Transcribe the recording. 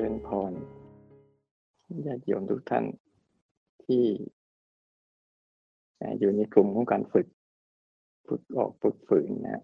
ริญพรญาติโยมทุกท่านที่อยู่ในกลุ่มของการฝึก ฝึกออกฝึกฝืนนะ